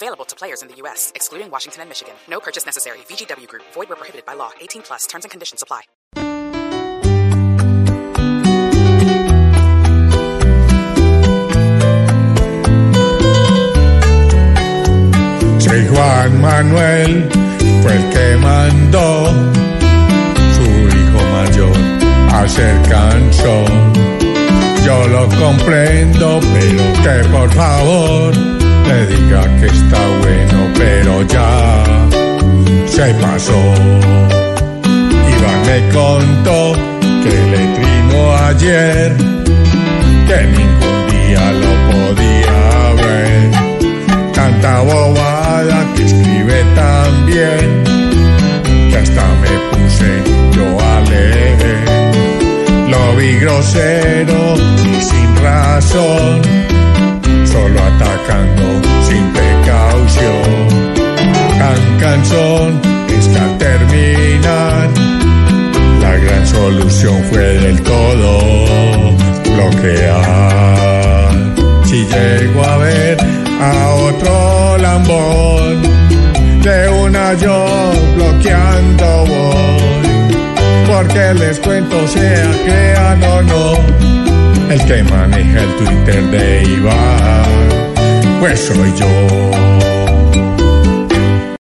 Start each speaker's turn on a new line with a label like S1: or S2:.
S1: Available to players in the U.S., excluding Washington and Michigan. No purchase necessary. VGW Group. Void where prohibited by law. 18 plus. Terms and conditions apply.
S2: Si Juan Manuel fue el que mandó su hijo mayor a hacer canción. Yo lo comprendo, pero que por favor le diga que está bueno, pero ya se pasó. Iván me contó que le trinó ayer, que ningún día lo podía ver. Tanta bobada que escribe tan bien, que hasta me puse yo a leer. Lo vi grosero y sin razón, al terminar, la gran solución fue del todo bloquear. Si llego a ver a otro lambón, de una yo bloqueando voy porque les cuento sea crean o no, el que maneja el Twitter de Iván, pues soy yo.